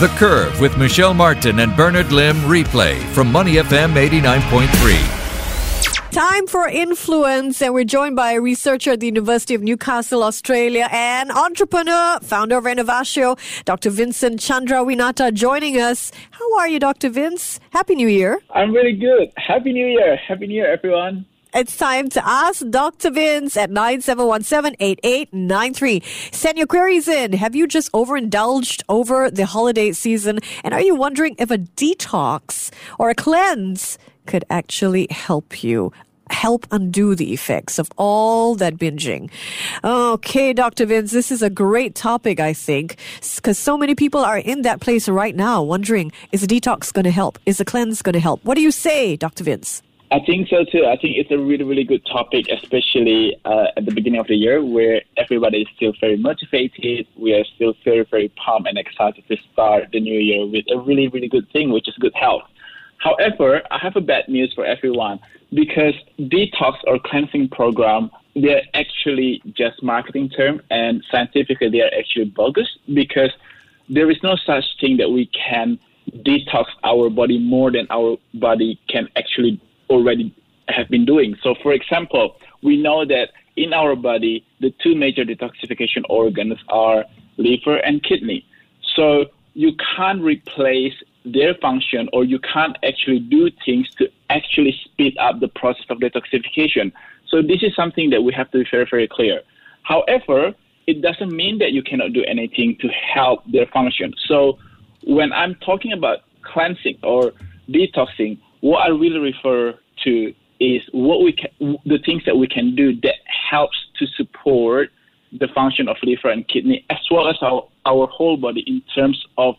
The Curve with Michelle Martin and Bernard Lim replay from Money FM 89.3. Time for influence, and we're joined by a researcher at the University of Newcastle, Australia, and entrepreneur, founder of Innovatio, Dr. Vincent Candrawinata, joining us. How are you, Dr. Vince? Happy New Year. I'm really good. Happy New Year. Happy New Year, everyone. It's time to ask Dr. Vince at 9717-8893. Send your queries in. Have you just overindulged over the holiday season? And are you wondering if a detox or a cleanse could actually help you? help undo the effects of all that binging. Okay, Dr. Vince, this is a great topic, I think, because so many people are in that place right now wondering, is a detox going to help? Is a cleanse going to help? What do you say, Dr. Vince? I think so too. I think it's a really, really good topic, especially uh, at the beginning of the year where everybody is still very motivated. We are still very, very pumped and excited to start the new year with a really, really good thing, which is good health. However, I have a bad news for everyone because detox or cleansing program, they're actually just marketing term and scientifically they are actually bogus because there is no such thing that we can detox our body more than our body can actually already have been doing. So, for example, we know that in our body, the two major detoxification organs are liver and kidney. So, you can't replace their function or you can't actually do things to actually speed up the process of detoxification. So, this is something that we have to be very, very clear. However, it doesn't mean that you cannot do anything to help their function. So, when I'm talking about cleansing or detoxing, what I really refer to is what we can, the things that we can do that helps to support the function of liver and kidney as well as our, our whole body in terms of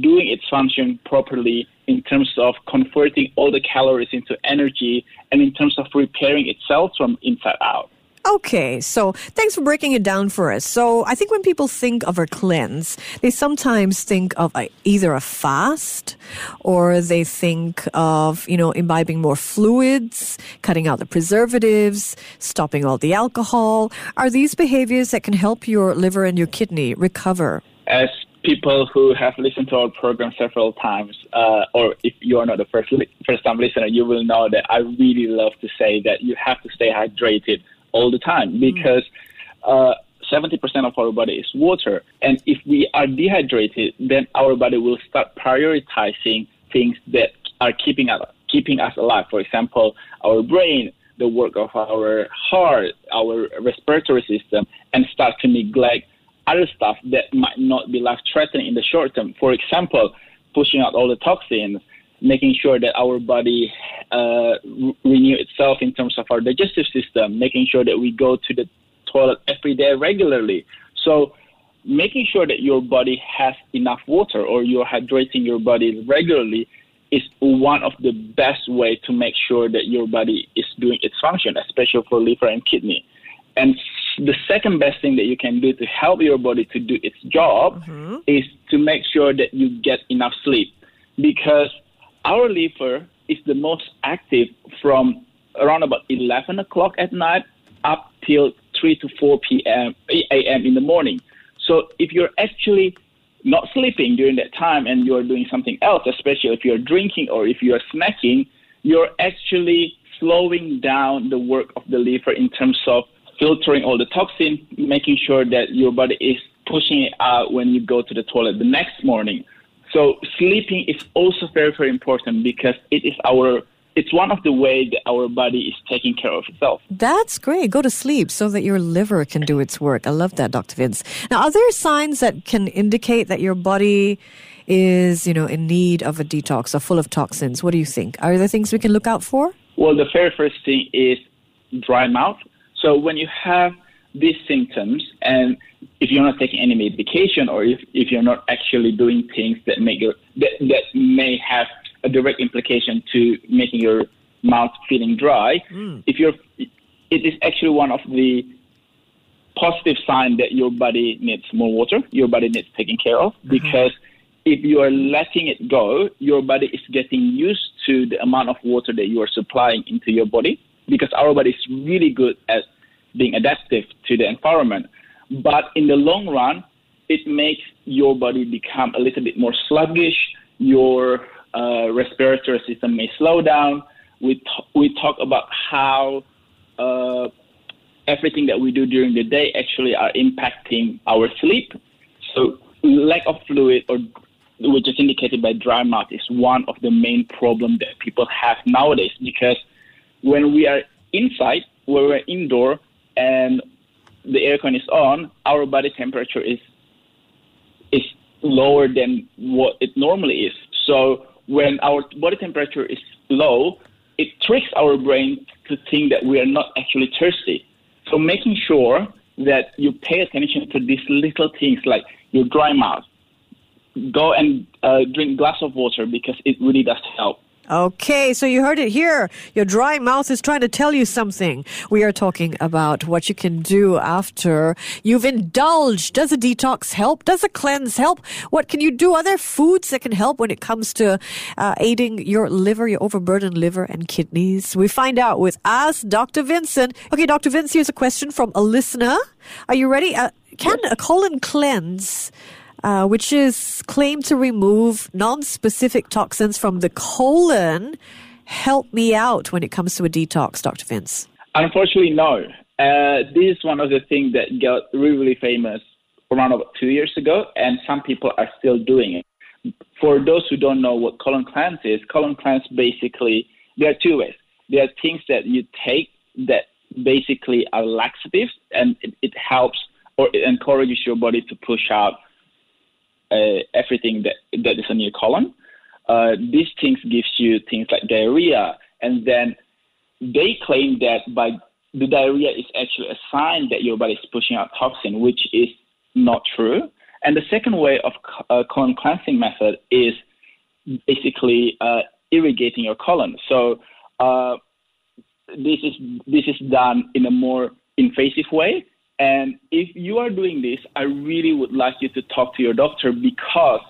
doing its function properly in terms of converting all the calories into energy and in terms of repairing itself from inside out. Okay, so thanks for breaking it down for us. So I think when people think of a cleanse, they sometimes think of a, either a fast or they think of, you know, imbibing more fluids, cutting out the preservatives, stopping all the alcohol. Are these behaviors that can help your liver and your kidney recover? As people who have listened to our program several times, uh, or if you are not the first li- first time listener, you will know that I really love to say that you have to stay hydrated all the time because uh, 70% of our body is water. And if we are dehydrated, then our body will start prioritizing things that are keeping us, keeping us alive. For example, our brain, the work of our heart, our respiratory system, and start to neglect other stuff that might not be life threatening in the short term. For example, pushing out all the toxins, making sure that our body uh, renew itself in terms of our digestive system, making sure that we go to the toilet every day regularly. So making sure that your body has enough water or you're hydrating your body regularly is one of the best way to make sure that your body is doing its function, especially for liver and kidney. And the second best thing that you can do to help your body to do its job mm-hmm. is to make sure that you get enough sleep because our liver is the most active from around about 11 o'clock at night up till 3 to 4 p.m. a.m. in the morning. So if you're actually not sleeping during that time and you're doing something else, especially if you're drinking or if you're snacking, you're actually slowing down the work of the liver in terms of filtering all the toxin, making sure that your body is pushing it out when you go to the toilet the next morning. So sleeping is also very, very important because it is our it's one of the ways that our body is taking care of itself. That's great. Go to sleep so that your liver can do its work. I love that, Dr. Vince. Now, are there signs that can indicate that your body is, you know, in need of a detox or full of toxins? What do you think? Are there things we can look out for? Well, the very first thing is dry mouth. So when you have these symptoms and if you're not taking any medication or if, if you're not actually doing things that make your that, that may have a direct implication to making your mouth feeling dry, mm. if you're it is actually one of the positive sign that your body needs more water, your body needs taking care of mm-hmm. because if you are letting it go, your body is getting used to the amount of water that you are supplying into your body because our body is really good at being adaptive to the environment. But in the long run, it makes your body become a little bit more sluggish. Your uh, respiratory system may slow down. We, t- we talk about how uh, everything that we do during the day actually are impacting our sleep. So lack of fluid or which is indicated by dry mouth is one of the main problems that people have nowadays because when we are inside, when we're indoor and the aircon is on, our body temperature is is lower than what it normally is. So when our body temperature is low, it tricks our brain to think that we are not actually thirsty. So making sure that you pay attention to these little things like your dry mouth, go and uh, drink glass of water because it really does help. Okay, so you heard it here. Your dry mouth is trying to tell you something. We are talking about what you can do after you've indulged. Does a detox help? Does a cleanse help? What can you do? Are there foods that can help when it comes to uh, aiding your liver, your overburdened liver and kidneys? We find out with Ask Dr. Vincent. Okay, Dr. Vince, here's a question from a listener. Are you ready? Uh, can a colon cleanse uh, which is claimed to remove non-specific toxins from the colon, help me out when it comes to a detox, Dr. Vince? Unfortunately, no. Uh, this is one of the things that got really, really famous around about two years ago, and some people are still doing it. For those who don't know what colon cleanse is, colon cleanse basically, there are two ways. There are things that you take that basically are laxatives, and it, it helps or it encourages your body to push out uh, everything that, that is on your colon. Uh, these things gives you things like diarrhea, and then they claim that by the diarrhea is actually a sign that your body is pushing out toxin, which is not true. And the second way of uh, colon cleansing method is basically uh, irrigating your colon. So uh, this is this is done in a more invasive way, and if you are doing this, I really would like you to talk to your doctor because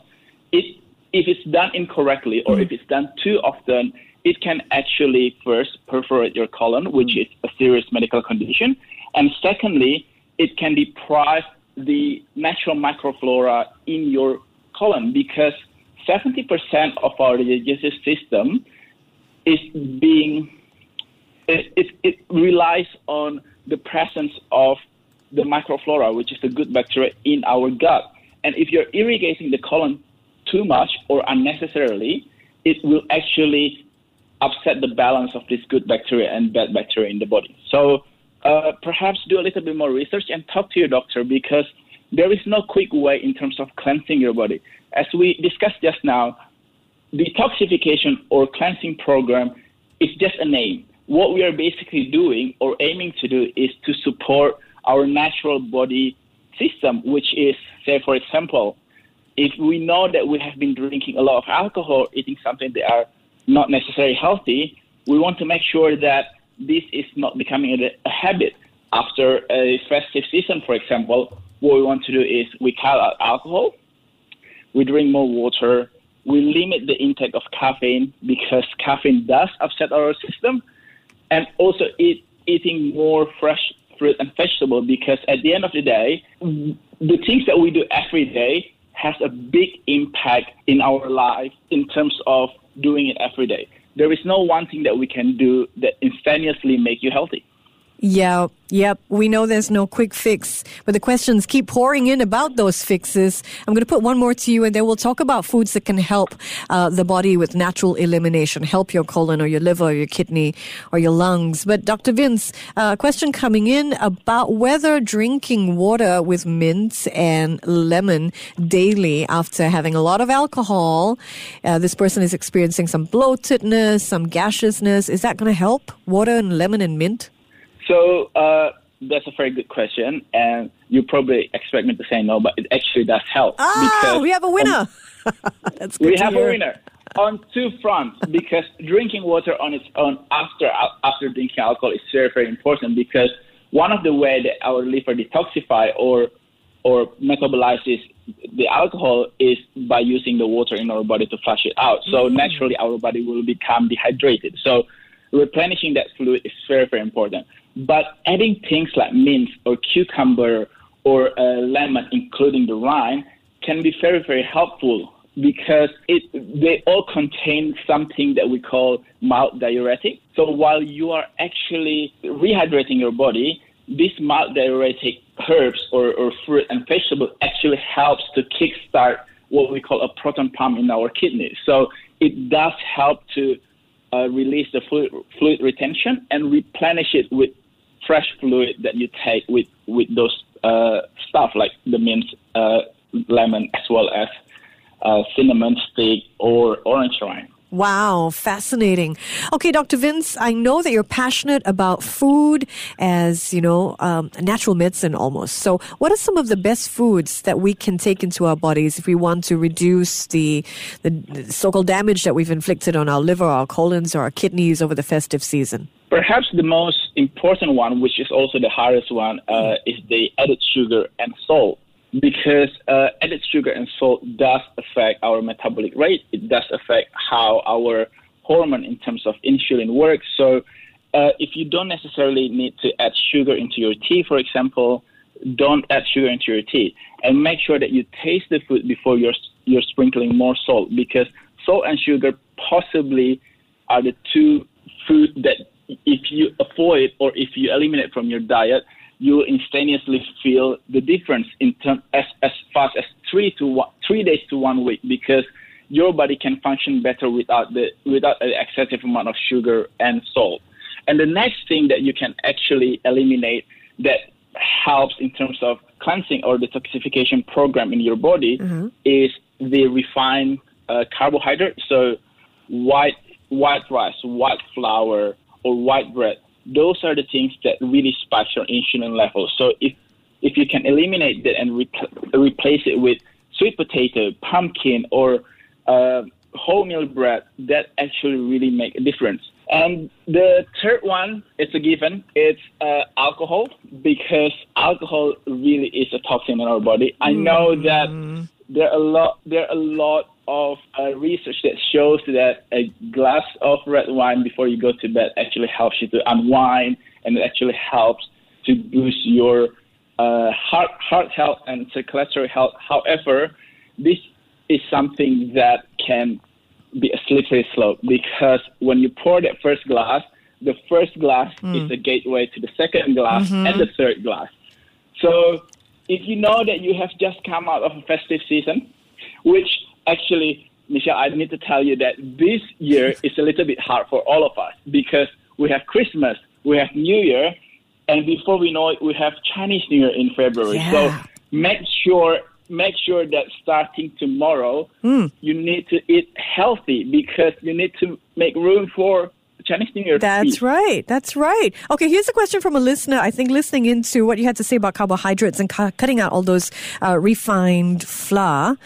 it, if it's done incorrectly or if mm-hmm. it's done too often, it can actually first perforate your colon, which mm-hmm. is a serious medical condition. And secondly, it can deprive the natural microflora in your colon because 70% of our digestive system is being, it, it, it relies on the presence of the microflora, which is the good bacteria in our gut. And if you're irrigating the colon too much or unnecessarily, it will actually upset the balance of this good bacteria and bad bacteria in the body. So uh, perhaps do a little bit more research and talk to your doctor because there is no quick way in terms of cleansing your body. As we discussed just now, detoxification or cleansing program is just a name. What we are basically doing or aiming to do is to support our natural body system, which is, say, for example, if we know that we have been drinking a lot of alcohol, eating something that are not necessarily healthy, we want to make sure that this is not becoming a, a habit. After a festive season, for example, what we want to do is we cut out alcohol, we drink more water, we limit the intake of caffeine because caffeine does upset our system, and also eat, eating more fresh fruit and vegetable because at the end of the day, the things that we do every day has a big impact in our life in terms of doing it every day. There is no one thing that we can do that instantaneously make you healthy. Yeah, yep. We know there's no quick fix, but the questions keep pouring in about those fixes. I'm going to put one more to you, and then we'll talk about foods that can help uh, the body with natural elimination, help your colon or your liver or your kidney or your lungs. But Dr. Vince, a uh, question coming in about whether drinking water with mint and lemon daily after having a lot of alcohol, uh, this person is experiencing some bloatedness, some gaseousness. Is that going to help? Water and lemon and mint? So uh, that's a very good question, and you probably expect me to say no, but it actually does help. Ah, we have a winner. Um, that's good we have hear. a winner on two fronts because drinking water on its own after after drinking alcohol is very very important because one of the way that our liver detoxify or or metabolizes the alcohol is by using the water in our body to flush it out. So mm. naturally, our body will become dehydrated. So replenishing that fluid is very very important. But adding things like mint or cucumber or a lemon, including the rind, can be very, very helpful because it they all contain something that we call mild diuretic. So while you are actually rehydrating your body, this mild diuretic herbs or, or fruit and vegetable actually helps to kickstart what we call a proton pump in our kidneys. So it does help to uh, release the fluid, fluid retention and replenish it with fresh fluid that you take with with those uh, stuff like the mint, uh, lemon, as well as uh, cinnamon stick or orange rind. Wow, fascinating. Okay, Dr. Vince, I know that you're passionate about food as, you know, um, natural medicine almost. So, what are some of the best foods that we can take into our bodies if we want to reduce the, the so called damage that we've inflicted on our liver, our colons, or our kidneys over the festive season? Perhaps the most important one, which is also the hardest one, uh, is the added sugar and salt because uh, added sugar and salt does affect our metabolic rate. It does affect how our hormone in terms of insulin works. So uh, if you don't necessarily need to add sugar into your tea, for example, don't add sugar into your tea, and make sure that you taste the food before you're you're sprinkling more salt because salt and sugar possibly are the two food that if you avoid or if you eliminate from your diet, you instantaneously feel the difference in term, as, as fast as three to one, three days to one week because your body can function better without the without an excessive amount of sugar and salt. And the next thing that you can actually eliminate that helps in terms of cleansing or detoxification program in your body mm-hmm. is the refined uh, carbohydrate. So white white rice, white flour, or white bread those are the things that really spike your insulin levels. So if if you can eliminate that and repl- replace it with sweet potato, pumpkin, or uh, wholemeal bread, that actually really make a difference. And the third one, it's a given. It's uh, alcohol because alcohol really is a toxin in our body. I know that mm. there are a lot. There are a lot of uh, research that shows that a glass of red wine before you go to bed actually helps you to unwind and it actually helps to boost your uh, heart heart health and circulatory health. However, this is something that can be a slippery slope because when you pour that first glass, the first glass mm. is the gateway to the second glass mm-hmm. and the third glass. So if you know that you have just come out of a festive season, which actually, Michelle, I need to tell you that this year is a little bit hard for all of us because we have Christmas, we have New Year, and before we know it, we have Chinese New Year in February. Yeah. So make sure make sure that starting tomorrow, mm. you need to eat healthy because you need to make room for Chinese New Year. That's right. That's right. Okay, here's a question from a listener. I think listening into what you had to say about carbohydrates and cu- cutting out all those uh, refined flour.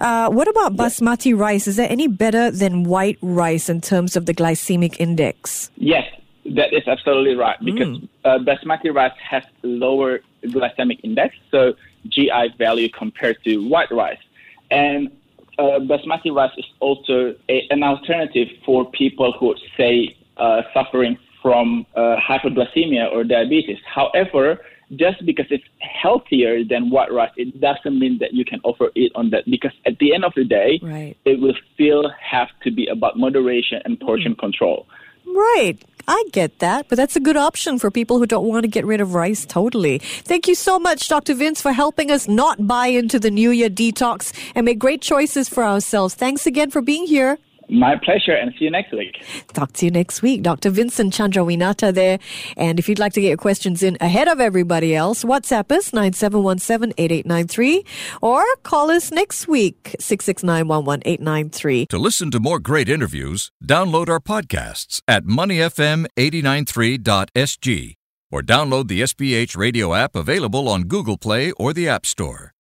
Uh, what about basmati rice? Is there any better than white rice in terms of the glycemic index? Yes, that is absolutely right because mm. uh, basmati rice has lower glycemic index, so GI value compared to white rice. And uh, basmati rice is also a, an alternative for people who say uh, suffering from uh, hyperglycemia or diabetes. However, just because it's healthier than white rice, it doesn't mean that you can offer it on that because at the end of the day, right. it will still have to be about moderation and portion mm. control. Right. I get that, but that's a good option for people who don't want to get rid of rice totally. Thank you so much, Dr. Vince, for helping us not buy into the New Year detox and make great choices for ourselves. Thanks again for being here. My pleasure, and see you next week. Talk to you next week. Dr. Vincent Candrawinata there. And if you'd like to get your questions in ahead of everybody else, WhatsApp us 9717-8893 or call us next week, 669 To listen to more great interviews, download our podcasts at moneyfm893.sg or download the SPH radio app available on Google Play or the App Store.